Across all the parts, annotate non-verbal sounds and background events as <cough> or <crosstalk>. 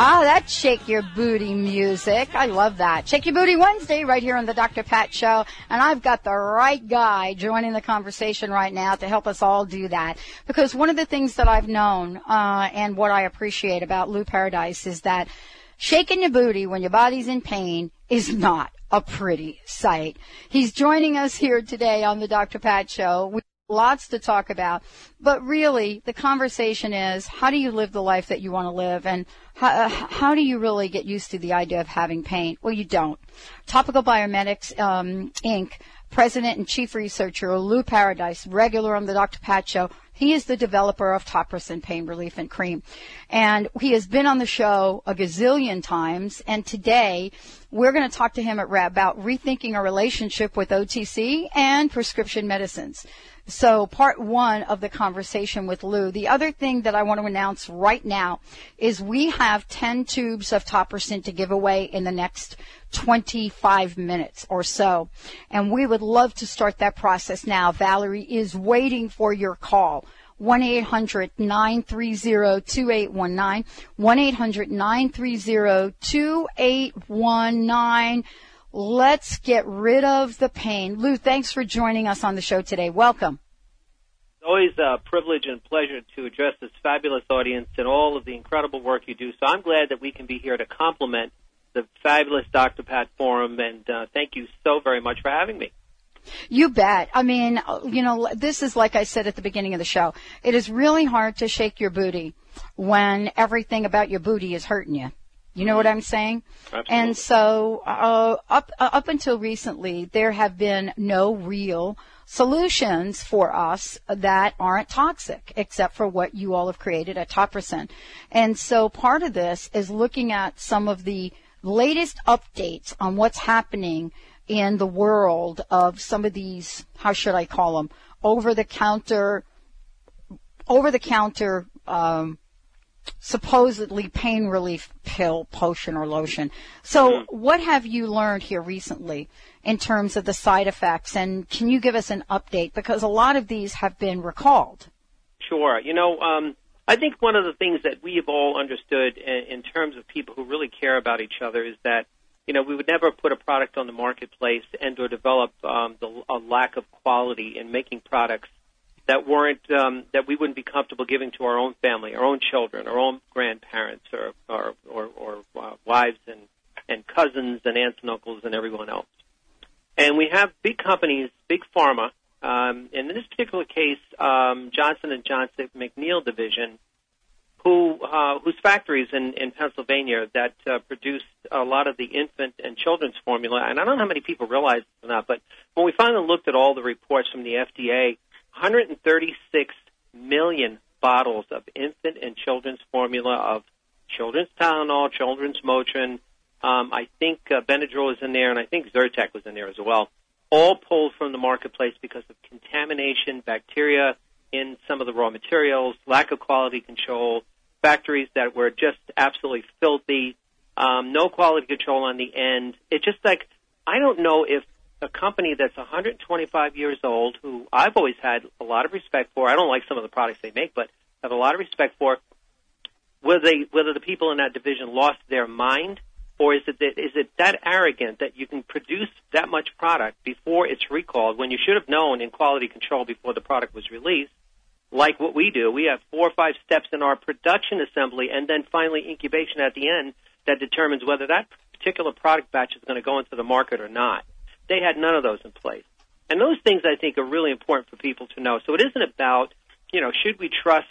Ah, that's Shake Your Booty music. I love that. Shake Your Booty Wednesday right here on the Dr. Pat Show. And I've got the right guy joining the conversation right now to help us all do that. Because one of the things that I've known, uh, and what I appreciate about Lou Paradise is that shaking your booty when your body's in pain is not a pretty sight. He's joining us here today on the Dr. Pat Show. We lots to talk about, but really the conversation is how do you live the life that you want to live and how, uh, how do you really get used to the idea of having pain? Well, you don't. Topical Biomedics, um, Inc., President and Chief Researcher Lou Paradise, regular on the Dr. Pat Show, he is the developer of Topricin Pain Relief and Cream. And he has been on the show a gazillion times. And today we're going to talk to him at, about rethinking a relationship with OTC and prescription medicines. So part one of the conversation with Lou. The other thing that I want to announce right now is we have 10 tubes of Topricin to give away in the next 25 minutes or so. And we would love to start that process now. Valerie is waiting for your call. 1-800-930-2819. 1-800-930-2819. Let's get rid of the pain. Lou, thanks for joining us on the show today. Welcome. It's always a privilege and pleasure to address this fabulous audience and all of the incredible work you do. So I'm glad that we can be here to compliment the fabulous Dr. Pat Forum, and uh, thank you so very much for having me. You bet. I mean, you know, this is like I said at the beginning of the show. It is really hard to shake your booty when everything about your booty is hurting you. You know what I'm saying? Absolutely. And so, uh, up uh, up until recently, there have been no real solutions for us that aren't toxic, except for what you all have created at Topricin. And so, part of this is looking at some of the latest updates on what's happening in the world of some of these. How should I call them? Over the counter, over the counter. Um, supposedly pain relief pill, potion, or lotion. So, Mm-hmm. what have you learned here recently in terms of the side effects? And can you give us an update? Because a lot of these have been recalled. Sure. You know, um, I think one of the things that we have all understood in, in terms of people who really care about each other is that, you know, we would never put a product on the marketplace and or develop um, the, a lack of quality in making products that weren't um, that we wouldn't be comfortable giving to our own family, our own children, our own grandparents, or or, or, or uh, wives and and cousins and aunts and uncles and everyone else. And we have big companies, big pharma, um, in this particular case, um, Johnson and Johnson McNeil division, who uh, whose factories in, in Pennsylvania that uh, produced a lot of the infant and children's formula. And I don't know how many people realize this or not, but when we finally looked at all the reports from the FDA, 136 million bottles of infant and children's formula of children's Tylenol, children's Motrin. Um, I think uh, Benadryl was in there, and I think Zyrtec was in there as well. All pulled from the marketplace because of contamination, bacteria in some of the raw materials, lack of quality control, factories that were just absolutely filthy, um, no quality control on the end. It's just like I don't know if a company that's 125 years old, who I've always had a lot of respect for. I don't like some of the products they make, but have a lot of respect for. Whether they, whether the people in that division lost their mind, or is it that, is it that arrogant that you can produce that much product before it's recalled when you should have known in quality control before the product was released? Like what we do, we have four or five steps in our production assembly, and then finally incubation at the end that determines whether that particular product batch is going to go into the market or not. They had none of those in place. And those things I think are really important for people to know. So it isn't about, you know, should we trust,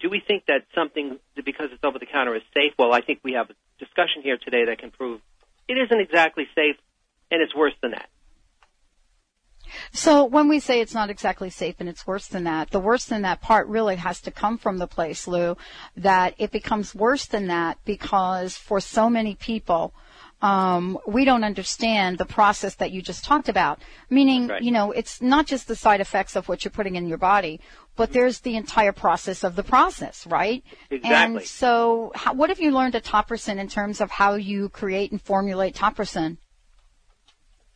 do we think that something, because it's over the counter, is safe? Well, I think we have a discussion here today that can prove it isn't exactly safe, and it's worse than that. So when we say it's not exactly safe and it's worse than that, the worse than that part really has to come from the place, Lou, that it becomes worse than that because for so many people, um, we don't understand the process that you just talked about. Meaning, Right. you know, it's not just the side effects of what you're putting in your body, but there's the entire process of the process, right? Exactly. And so, how, what have you learned at Topricin in terms of how you create and formulate Topricin?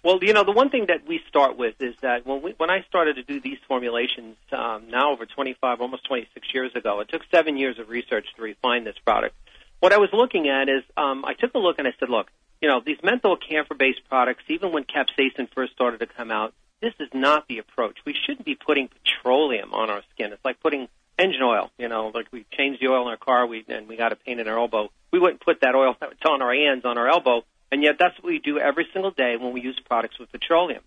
Well, you know, the one thing that we start with is that when we, when I started to do these formulations um, now over 25, almost 26 years ago, it took seven years of research to refine this product. what I was looking at is um, I took a look and I said, look, you know, these menthol camphor-based products, even when capsaicin first started to come out, this is not the approach. We shouldn't be putting petroleum on our skin. It's like putting engine oil. You know, like we changed the oil in our car, we and we got a pain in our elbow. We wouldn't put that oil that's on our hands on our elbow, and yet that's what we do every single day when we use products with petroleum.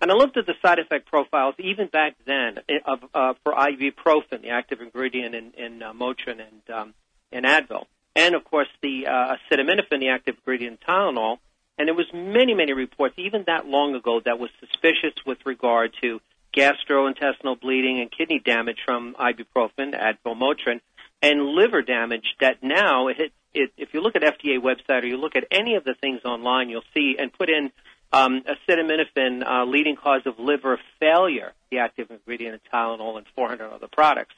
And I looked at the side effect profiles even back then eh, of uh, for ibuprofen, the active ingredient in, in uh, Motrin and um, in Advil, and of course the uh, acetaminophen, the active ingredient in Tylenol. And there was many, many reports, even that long ago, that was suspicious with regard to gastrointestinal bleeding and kidney damage from ibuprofen, Advil, Motrin, and liver damage. That now, it, it, if you look at FDA website or you look at any of the things online, you'll see and put in um, acetaminophen, uh, leading cause of liver failure, the active ingredient in Tylenol and 400 other products.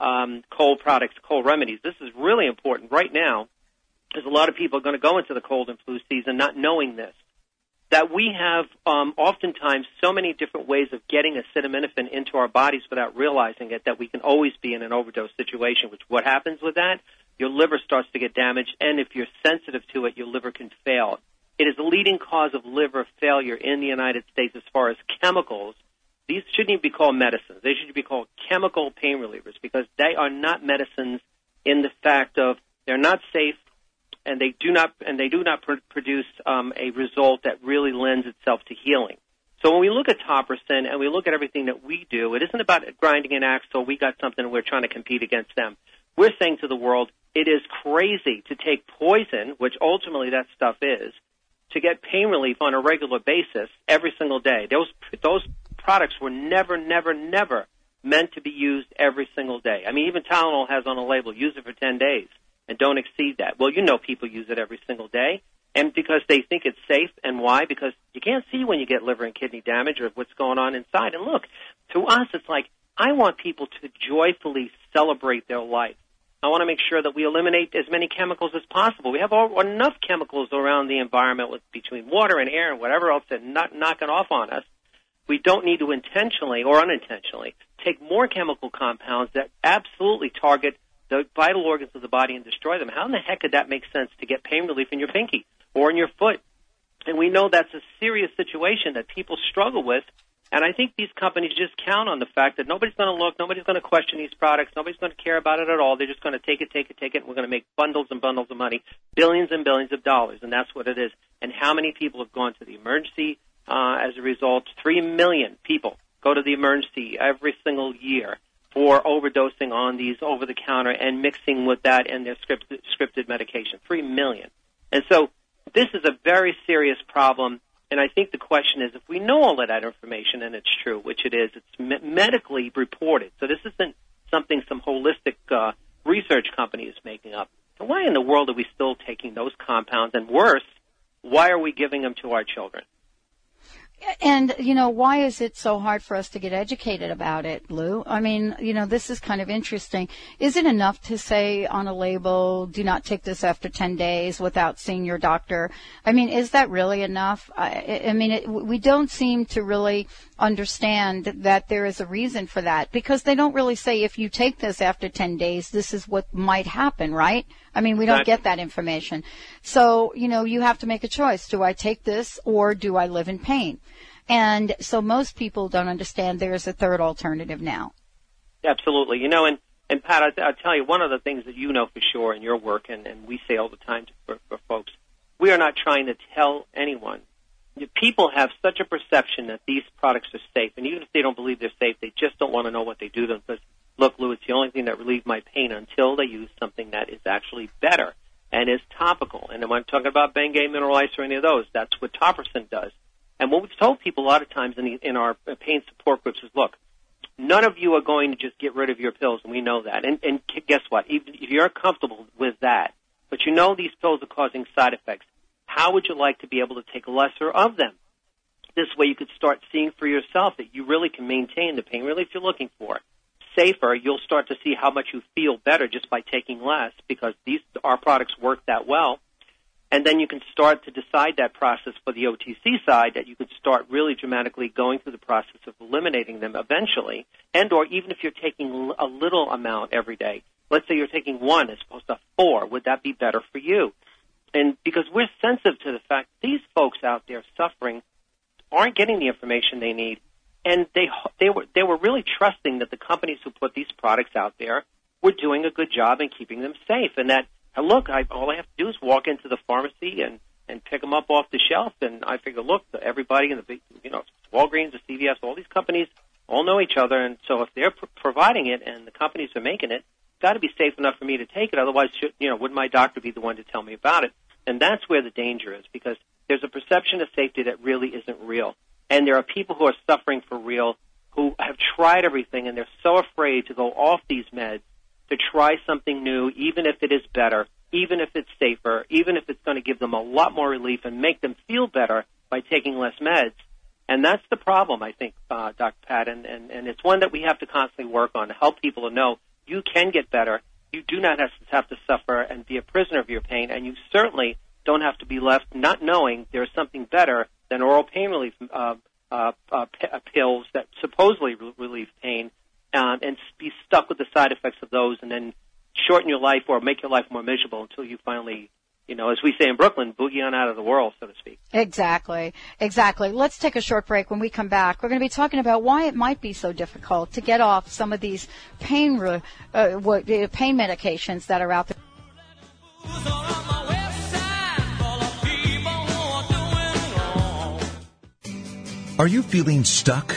Um, cold products, cold remedies. This is really important right now, because a lot of people are going to go into the cold and flu season not knowing this. That we have um, oftentimes so many different ways of getting acetaminophen into our bodies without realizing it that we can always be in an overdose situation. Which what happens with that? Your liver starts to get damaged, and if you're sensitive to it, your liver can fail. It is the leading cause of liver failure in the United States as far as chemicals. These shouldn't even be called medicines. They should be called chemical pain relievers because they are not medicines in the fact of they're not safe and they do not and they do not pr- produce um, a result that really lends itself to healing. So when we look at Topricin and we look at everything that we do, it isn't about grinding an axe so we got something and we're trying to compete against them. We're saying to the world, it is crazy to take poison, which ultimately that stuff is, to get pain relief on a regular basis every single day. Those those products were never, never, never meant to be used every single day. I mean, even Tylenol has on a label, use it for 10 days and don't exceed that. Well, you know people use it every single day. And because they think it's safe, and why? Because you can't see when you get liver and kidney damage or what's going on inside. And look, to us, it's like I want people to joyfully celebrate their life. I want to make sure that we eliminate as many chemicals as possible. We have all, enough chemicals around the environment with between water and air and whatever else that not knocking off on us. We don't need to intentionally or unintentionally take more chemical compounds that absolutely target the vital organs of the body and destroy them. How in the heck could that make sense to get pain relief in your pinky or in your foot? And we know that's a serious situation that people struggle with and I think these companies just count on the fact that nobody's going to look, nobody's going to question these products, nobody's going to care about it at all. They're just going to take it, take it, take it, and we're going to make bundles and bundles of money, billions and billions of dollars, and that's what it is. And how many people have gone to the emergency uh, as a result? Three million people go to the emergency every single year for overdosing on these over the counter and mixing with that and their scripted, scripted medication. Three million. And so this is a very serious problem and I think the question is, if we know all of that information and it's true, which it is, it's me- medically reported. So this isn't something some holistic uh, research company is making up. So why in the world are we still taking those compounds? And worse, why are we giving them to our children? And, you know, why is it so hard for us to get educated about it, Lou? I mean, you know, this is kind of interesting. Is it enough to say on a label, do not take this after 10 days without seeing your doctor? I mean, is that really enough? I, I mean, it, we don't seem to really understand that there is a reason for that because they don't really say if you take this after 10 days, this is what might happen, right? I mean, we don't get that information. So, you know, you have to make a choice. Do I take this or do I live in pain? And so most people don't understand there's a third alternative now. Absolutely. You know, and, and Pat, I, I'll tell you one of the things that you know for sure in your work, and, and we say all the time to, for, for folks, we are not trying to tell anyone. People have such a perception that these products are safe, and even if they don't believe they're safe, they just don't want to know what they do to them because look, Lou, it's the only thing that relieved my pain until they use something that is actually better and is topical. And when I'm talking about Bengay mineral ice or any of those, that's what Topricin does. And what we've told people a lot of times in, the, in our uh, pain support groups is, look, none of you are going to just get rid of your pills, and we know that. And, and guess what? Even if you're comfortable with that, but you know these pills are causing side effects, how would you like to be able to take lesser of them? This way you could start seeing for yourself that you really can maintain the pain relief you're looking for safer, you'll start to see how much you feel better just by taking less because these our products work that well. And then you can start to decide that process for the OTC side that you could start really dramatically going through the process of eliminating them eventually. And or even if you're taking a little amount every day, let's say you're taking one as opposed to four, would that be better for you? And because we're sensitive to the fact these folks out there suffering aren't getting the information they need, and they they were they were really trusting that the companies who put these products out there were doing a good job in keeping them safe, and that look, I, all I have to do is walk into the pharmacy and and pick them up off the shelf, and I figure, look, everybody in the you know, Walgreens, the CVS, all these companies all know each other, and so if they're pr- providing it and the companies are making it, got to be safe enough for me to take it. Otherwise, should, you know, would my doctor be the one to tell me about it? And that's where the danger is because there's a perception of safety that really isn't real. And there are people who are suffering for real who have tried everything and they're so afraid to go off these meds to try something new, even if it is better, even if it's safer, even if it's going to give them a lot more relief and make them feel better by taking less meds. And that's the problem, I think, uh, Dr. Pat, and, and, and it's one that we have to constantly work on to help people to know you can get better. You do not have to have to suffer and be a prisoner of your pain, and you certainly don't have to be left not knowing there's something better than oral pain relief uh, uh, uh, p- uh, pills that supposedly re- relieve pain, um, and be stuck with the side effects of those, and then shorten your life or make your life more miserable until you finally you know, as we say in Brooklyn, boogie on out of the world, so to speak. Exactly. Exactly. Let's take a short break. When we come back, we're going to be talking about why it might be so difficult to get off some of these pain, uh, pain medications that are out there. Are you feeling stuck?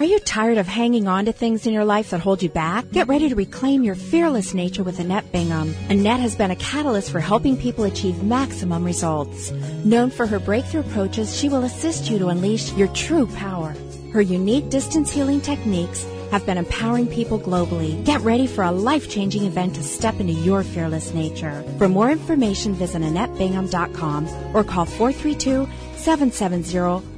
Are you tired of hanging on to things in your life that hold you back? Get ready to reclaim your fearless nature with Annette Bingham. Annette has been a catalyst for helping people achieve maximum results. Known for her breakthrough approaches, she will assist you to unleash your true power. Her unique distance healing techniques have been empowering people globally. Get ready for a life changing event to step into your fearless nature. For more information, visit AnnetteBingham.com or call 432 770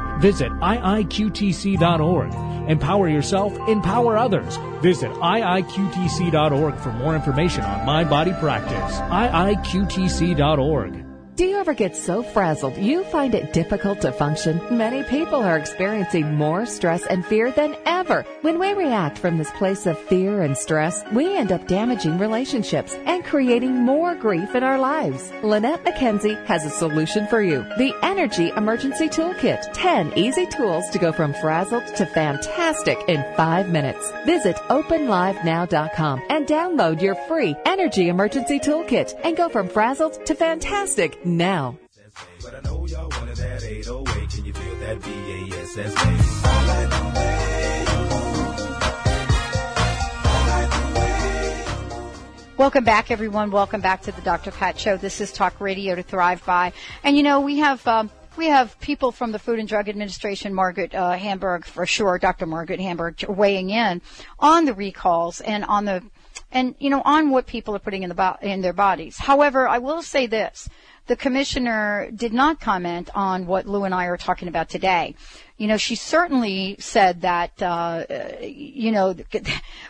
Visit iiqtc.org. Empower yourself, empower others. Visit iiqtc.org for more information on mind body practice. iiqtc.org. Do you ever get so frazzled you find it difficult to function? Many people are experiencing more stress and fear than ever. When we react from this place of fear and stress, we end up damaging relationships and creating more grief in our lives. Lynette McKenzie has a solution for you. The Energy Emergency Toolkit. 10 easy tools to go from frazzled to fantastic in 5 minutes. Visit openlivenow.com and download your free Energy Emergency Toolkit and go from frazzled to fantastic now. But I know y'all wanted that 808. Can you feel that BASS bass? All night long Welcome back, everyone. Welcome back to the Dr. Pat Show. This is Talk Radio to Thrive By. And you know, we have um, We have people from the Food and Drug Administration, Margaret uh, Hamburg for sure, Dr. Margaret Hamburg weighing in on the recalls and on the and you know on what people are putting in the bo- in their bodies. However, I will say this: the commissioner did not comment on what Lou and I are talking about today. You know, she certainly said that, uh, you know,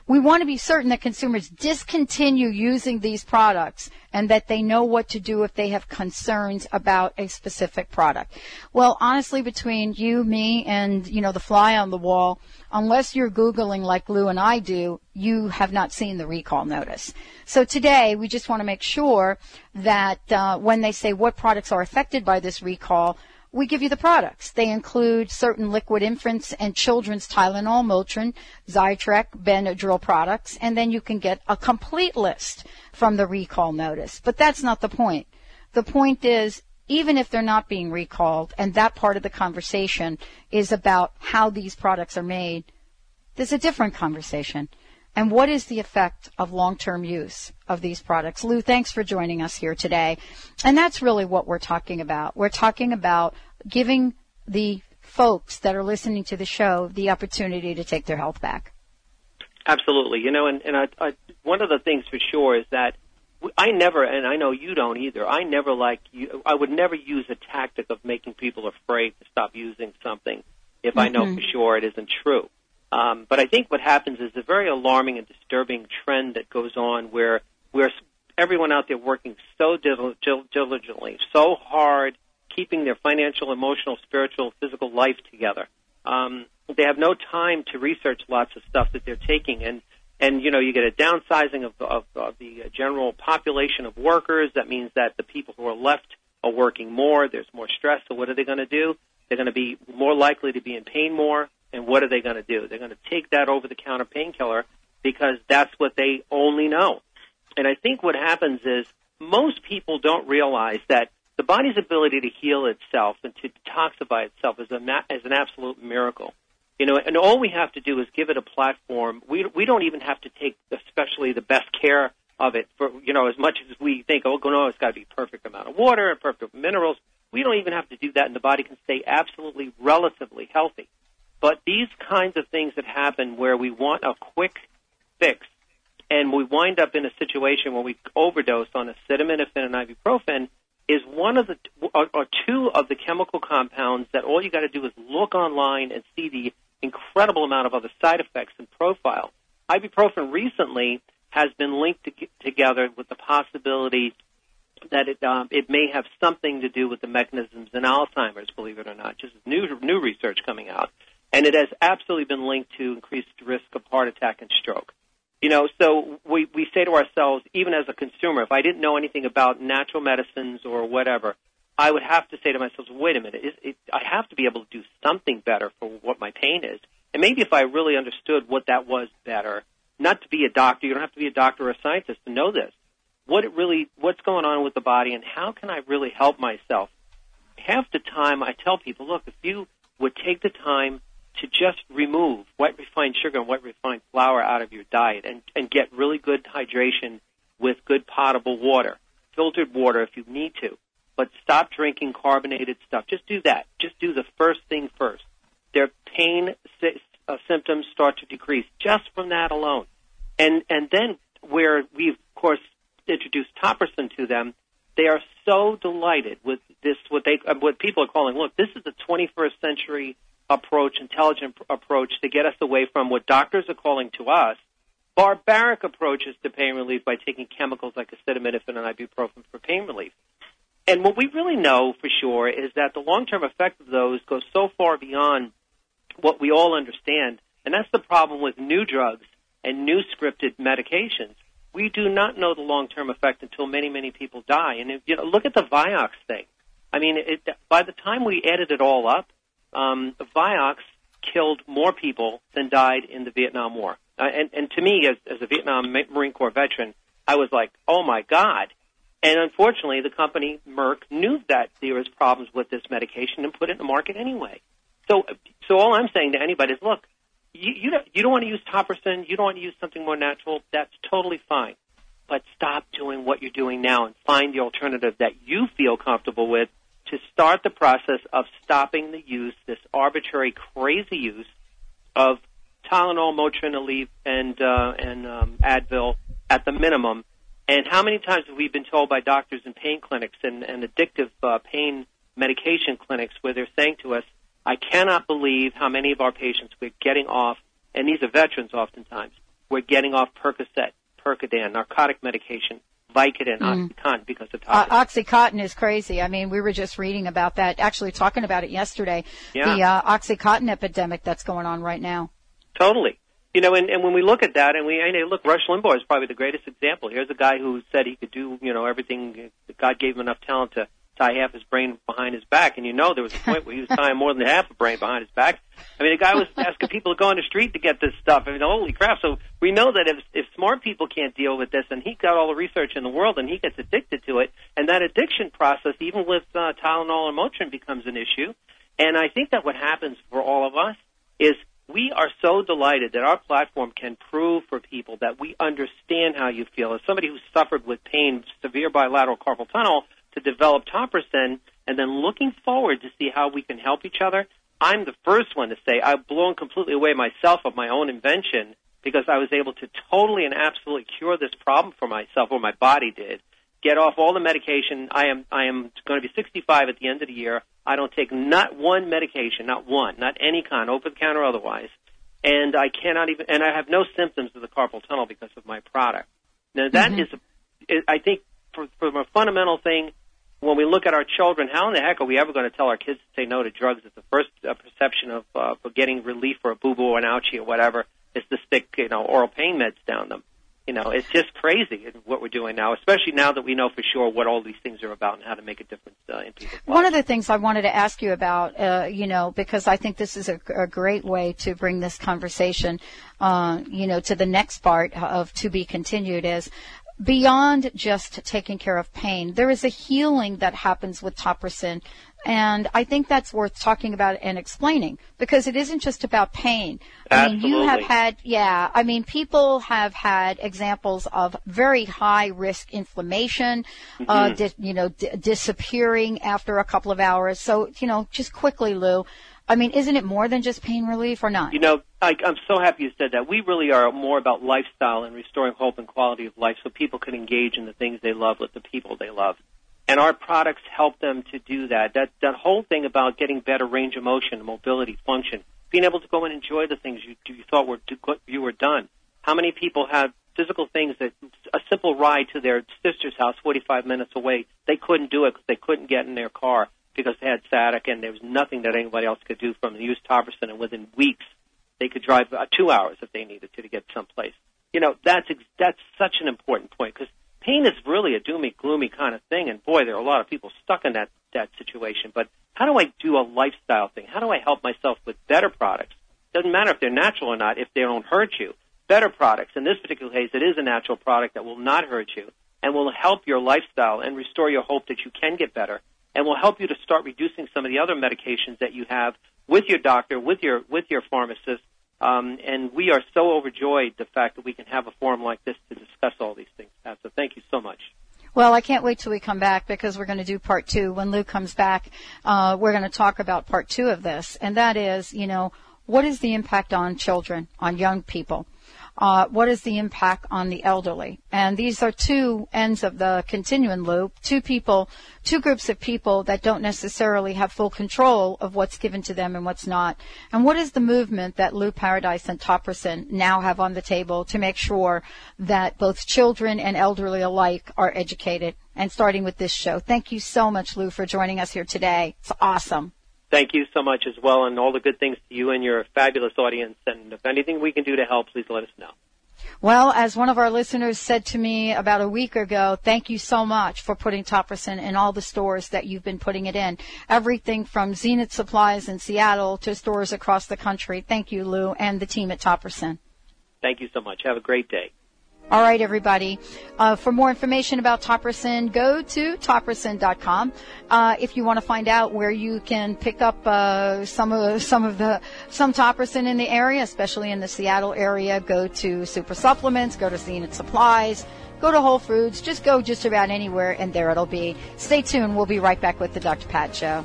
we want to be certain that consumers discontinue using these products and that they know what to do if they have concerns about a specific product. Well, honestly, between you, me, and, you know, the fly on the wall, unless you're Googling like Lou and I do, you have not seen the recall notice. So today, we just want to make sure that uh, when they say what products are affected by this recall, we give you the products. They include certain liquid infants and children's Tylenol, Motrin, Zyrtec, Benadryl products, and then you can get a complete list from the recall notice. But that's not the point. The point is, even if they're not being recalled, and that part of the conversation is about how these products are made, there's a different conversation. And what is the effect of long-term use of these products? Lou, thanks for joining us here today. And that's really what we're talking about. We're talking about giving the folks that are listening to the show the opportunity to take their health back. Absolutely. You know, and, and I, I, one of the things for sure is that I never, and I know you don't either. I never like you. I would never use a tactic of making people afraid to stop using something if mm-hmm. I know mm-hmm. for sure it isn't true. Um, but I think what happens is a very alarming and disturbing trend that goes on where where everyone out there working so diligently, so hard, keeping their financial, emotional, spiritual, physical life together. Um, they have no time to research lots of stuff that they're taking, and and you know you get a downsizing of, of, of the general population of workers. That means that the people who are left are working more. There's more stress. So what are they going to do? They're going to be more likely to be in pain more. And what are they going to do? They're going to take that over the counter painkiller because that's what they only know. And I think what happens is most people don't realize that the body's ability to heal itself and to detoxify itself is, a, is an absolute miracle. You know, and all we have to do is give it a platform. We we don't even have to take especially the best care of it for you know as much as we think. Oh, no, it's got to be perfect amount of water and perfect minerals. We don't even have to do that, and the body can stay absolutely relatively healthy. But these kinds of things that happen where we want a quick fix and we wind up in a situation where we overdose on acetaminophen and ibuprofen is one of the or, or two of the chemical compounds that all you got to do is look online and see the incredible amount of other side effects and profile. Ibuprofen recently has been linked to, together with the possibility that it um, it may have something to do with the mechanisms in Alzheimer's, believe it or not. Just new new research coming out and it has absolutely been linked to increased risk of heart attack and stroke. You know, so we, we say to ourselves, even as a consumer, if I didn't know anything about natural medicines or whatever, I would have to say to myself, wait a minute, it, it, I have to be able to do something better for what my pain is. And maybe if I really understood what that was better, not to be a doctor, you don't have to be a doctor or a scientist to know this. What it really, what's going on with the body and how can I really help myself? Half the time I tell people, look, if you would take the time to just remove white refined sugar and white refined flour out of your diet and, and get really good hydration with good potable water, filtered water if you need to. But stop drinking carbonated stuff. Just do that. Just do the first thing first. Their pain uh, symptoms start to decrease just from that alone. And, and then where we've, of course, introduced Topricin to them, they are so delighted with this, what they, uh, what people are calling, look, this is the 21st century approach, intelligent approach to get us away from what doctors are calling to us barbaric approaches to pain relief by taking chemicals like acetaminophen and ibuprofen for pain relief. And what we really know for sure is that the long-term effect of those goes so far beyond what we all understand, and that's the problem with new drugs and new scripted medications. We do not know the long-term effect until many, many people die. And if, you know, look at the Vioxx thing. I mean, it, by the time we added it all up, um, Vioxx killed more people than died in the Vietnam War. Uh, and, and to me, as, as a Vietnam Marine Corps veteran, I was like, oh my God. And unfortunately, the company Merck knew that there was problems with this medication and put it in the market anyway. So, so all I'm saying to anybody is, look, you, you don't, you don't want to use Topricin, you don't want to use something more natural. That's totally fine, but stop doing what you're doing now and find the alternative that you feel comfortable with to start the process of stopping the use, this arbitrary, crazy use of Tylenol, Motrin, Aleve, and uh, and um, Advil at the minimum. And how many times have we been told by doctors in pain clinics and, and addictive uh, pain medication clinics where they're saying to us, "I cannot believe how many of our patients we're getting off, and these are veterans oftentimes, we're getting off Percocet, Percodan, narcotic medication, Vicodin, mm. OxyContin because of OxyContin is crazy. I mean, we were just reading about that, actually talking about it yesterday. Yeah. The uh, OxyContin epidemic that's going on right now. Totally. You know, and, and when we look at that, and we, know, look, Rush Limbaugh is probably the greatest example. Here's a guy who said he could do, you know, everything. God gave him enough talent to tie half his brain behind his back, and you know there was a point where he was <laughs> tying more than half a brain behind his back. I mean, the guy was <laughs> asking people to go on the street to get this stuff. I mean, holy crap! So we know that if if smart people can't deal with this, and he got all the research in the world, and he gets addicted to it, and that addiction process, even with uh, Tylenol and Motrin, becomes an issue. And I think that what happens for all of us is we are so delighted that our platform can prove for people that we understand how you feel. As somebody who suffered with pain, severe bilateral carpal tunnel, to develop Topricin, and then looking forward to see how we can help each other, I'm the first one to say I've blown completely away myself of my own invention because I was able to totally and absolutely cure this problem for myself, or my body did. Get off all the medication. I am I am going to be 65 at the end of the year. I don't take not one medication, not one, not any kind, over the counter or otherwise. And I cannot even, and I have no symptoms of the carpal tunnel because of my product. Now that mm-hmm. is, I think, for, from a fundamental thing, when we look at our children, how in the heck are we ever going to tell our kids to say no to drugs? It's the first uh, perception of uh, for getting relief for a boo boo or an ouchie or whatever is to stick, you know, oral pain meds down them. You know, it's just crazy what we're doing now, especially now that we know for sure what all these things are about and how to make a difference uh, in people's lives. One of the things I wanted to ask you about, uh, you know, because I think this is a, a great way to bring this conversation, uh, you know, to the next part of to be continued is beyond just taking care of pain, there is a healing that happens with Topricin. And I think that's worth talking about and explaining because it isn't just about pain. I mean, you have had, yeah, I mean, people have had examples of very high risk inflammation, uh, mm-hmm. uh, di- you know, d- disappearing after a couple of hours. So, you know, just quickly, Lou, I mean, isn't it more than just pain relief or not? You know, I, I'm so happy you said that. We really are more about lifestyle and restoring hope and quality of life so people can engage in the things they love with the people they love. And our products help them to do that. That, that whole thing about getting better range of motion, mobility, function, being able to go and enjoy the things you, you thought were you were done. How many people have physical things that a simple ride to their sister's house 45 minutes away, they couldn't do it because they couldn't get in their car because they had sciatica and there was nothing that anybody else could do from the use Topricin, and within weeks they could drive uh, two hours if they needed to to get someplace. You know, that's ex- that's such an important point because pain is really a doomy, gloomy kind of thing, and boy, there are a lot of people stuck in that that situation. But how do I do a lifestyle thing? How do I help myself with better products? Doesn't matter if they're natural or not, if they don't hurt you. Better products. In this particular case, it is a natural product that will not hurt you and will help your lifestyle and restore your hope that you can get better and will help you to start reducing some of the other medications that you have with your doctor, with your with your pharmacist. Um, and we are so overjoyed the fact that we can have a forum like this to discuss all these things. Pat. So thank you so much. Well, I can't wait till we come back because we're going to do part two. When Lou comes back, uh, we're going to talk about part two of this, and that is, you know, what is the impact on children, on young people? Uh, what is the impact on the elderly? And these are two ends of the continuum loop, two people, two groups of people that don't necessarily have full control of what's given to them and what's not. And what is the movement that Lou Paradise and Topricin now have on the table to make sure that both children and elderly alike are educated? And starting with this show. Thank you so much, Lou, for joining us here today. It's awesome thank you so much as well, and all the good things to you and your fabulous audience. And if anything we can do to help, please let us know. Well, as one of our listeners said to me about a week ago, thank you so much for putting Topricin in all the stores that you've been putting it in. Everything from Zenith Supplies in Seattle to stores across the country. Thank you, Lou, and the team at Topricin. Thank you so much. Have a great day. All right, everybody. Uh, for more information about Topricin, go to topricin.com. Uh, if you want to find out where you can pick up uh, some of some of the some Topricin in the area, especially in the Seattle area, go to Super Supplements, go to Zenith Supplies, go to Whole Foods, just go just about anywhere and there it'll be. Stay tuned. We'll be right back with the Dr. Pat Show.